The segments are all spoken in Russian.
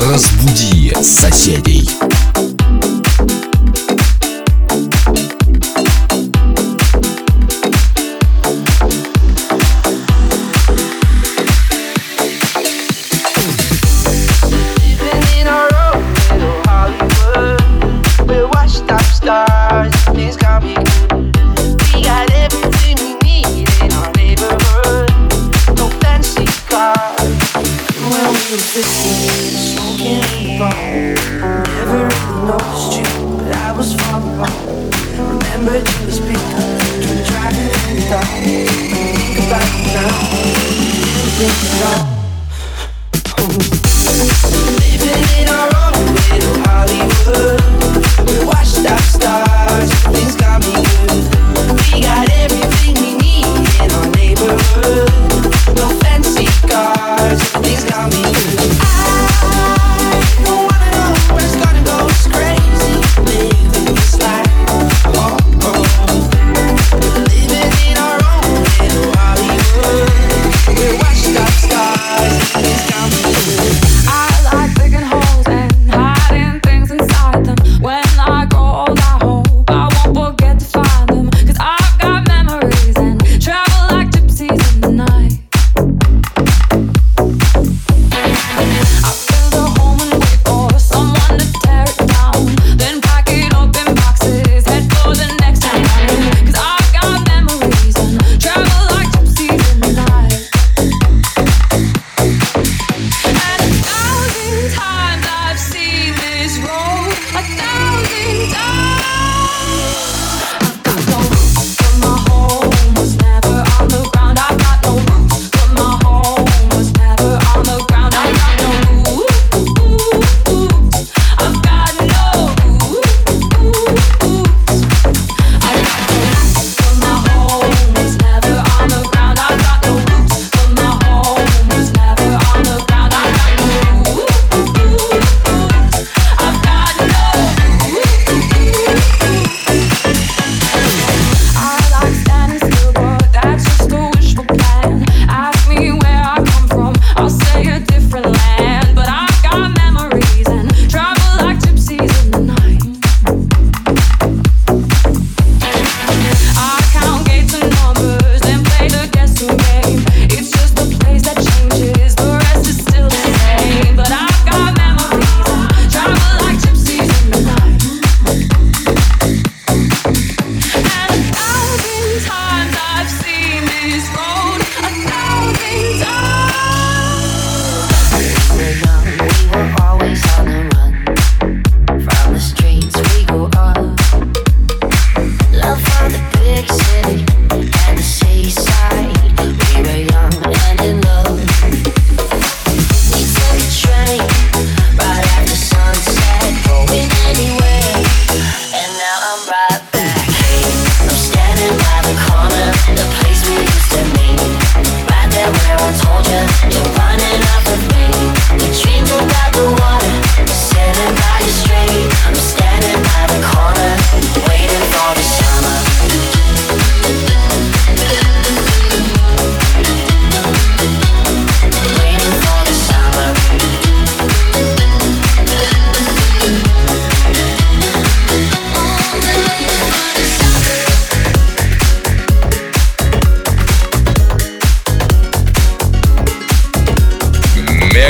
Разбуди соседей.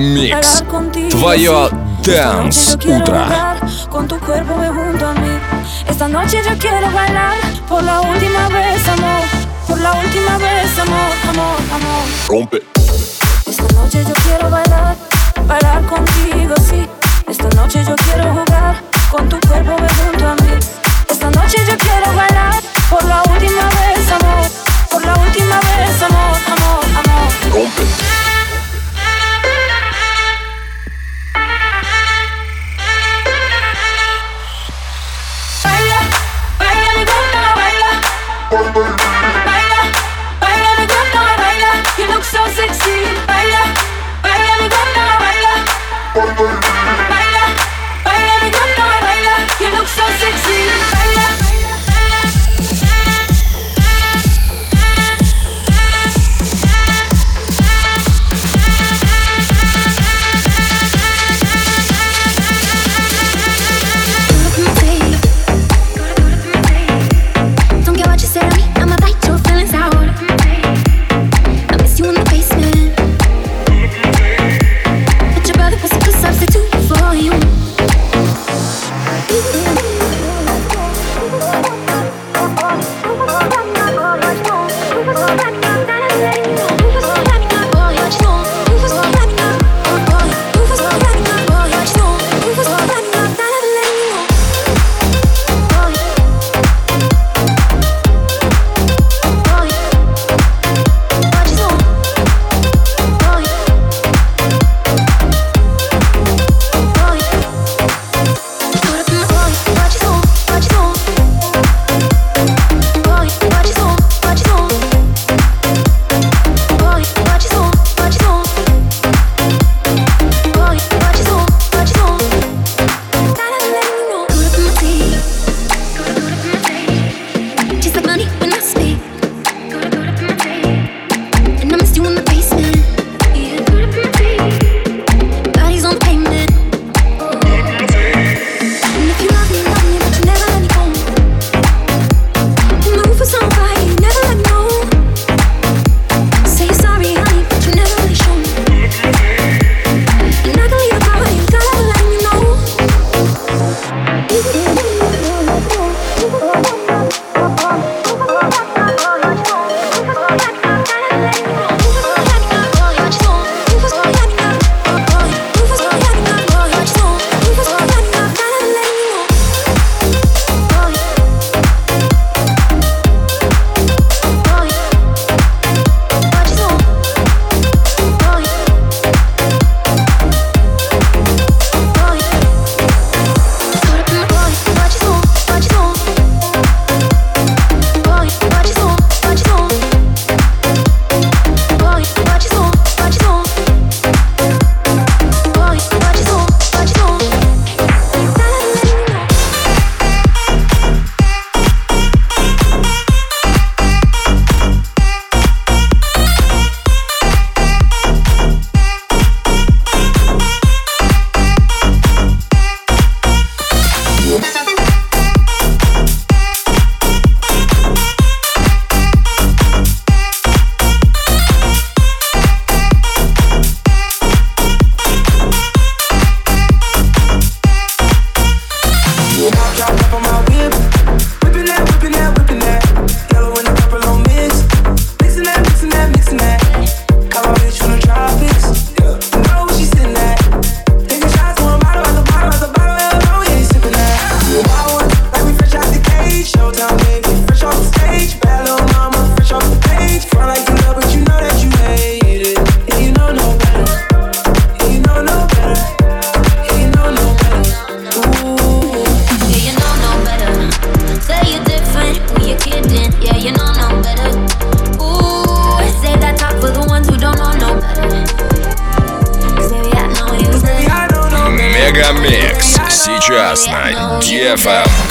Микс. bailar contigo, Твое sí. Dance Esta noche yo quiero Утро. jugar Con tu cuerpo muy junto a mí. Esta noche yo quiero bailar por la última vez, amor. Por la última vez, amor, amor, amor. Esta noche yo quiero bailar, bailar contigo, sí. Esta noche yo quiero jugar con tu cuerpo ven junto a mí. Esta noche yo quiero bailar por la última vez, amor. Сейчас на DFM.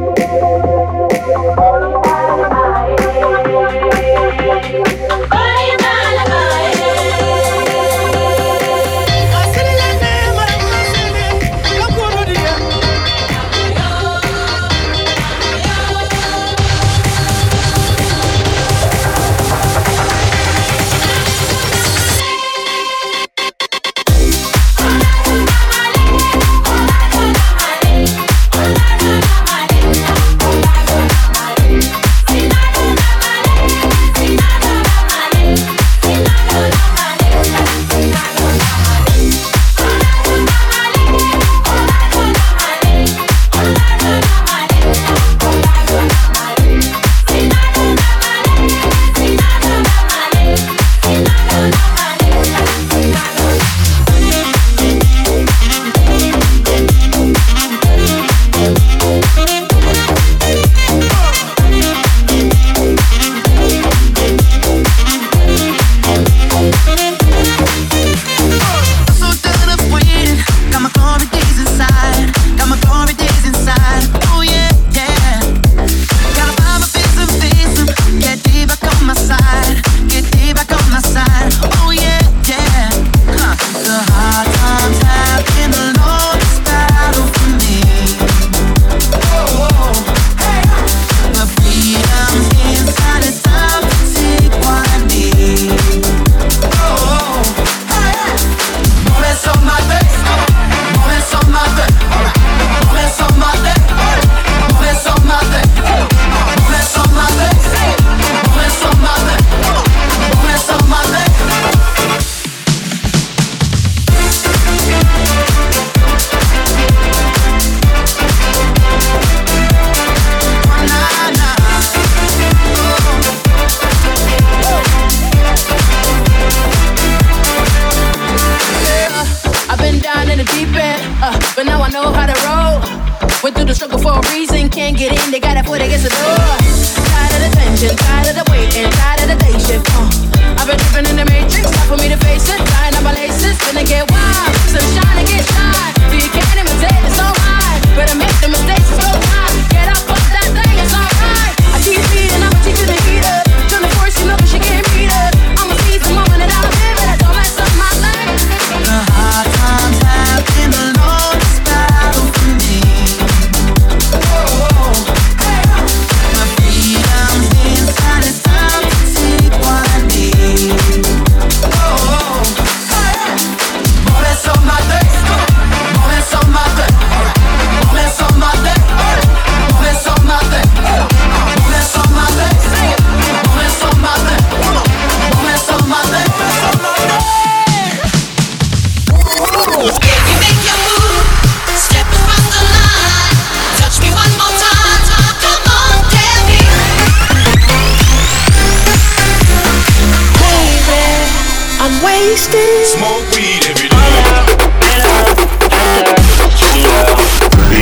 wasted. Smoke weed every day.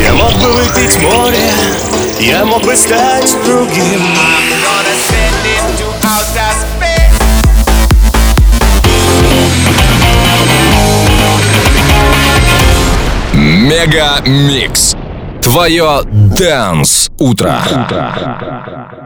Я мог бы выпить море, я мог бы стать другим. MegaMix. Твое Dance Утро. утро.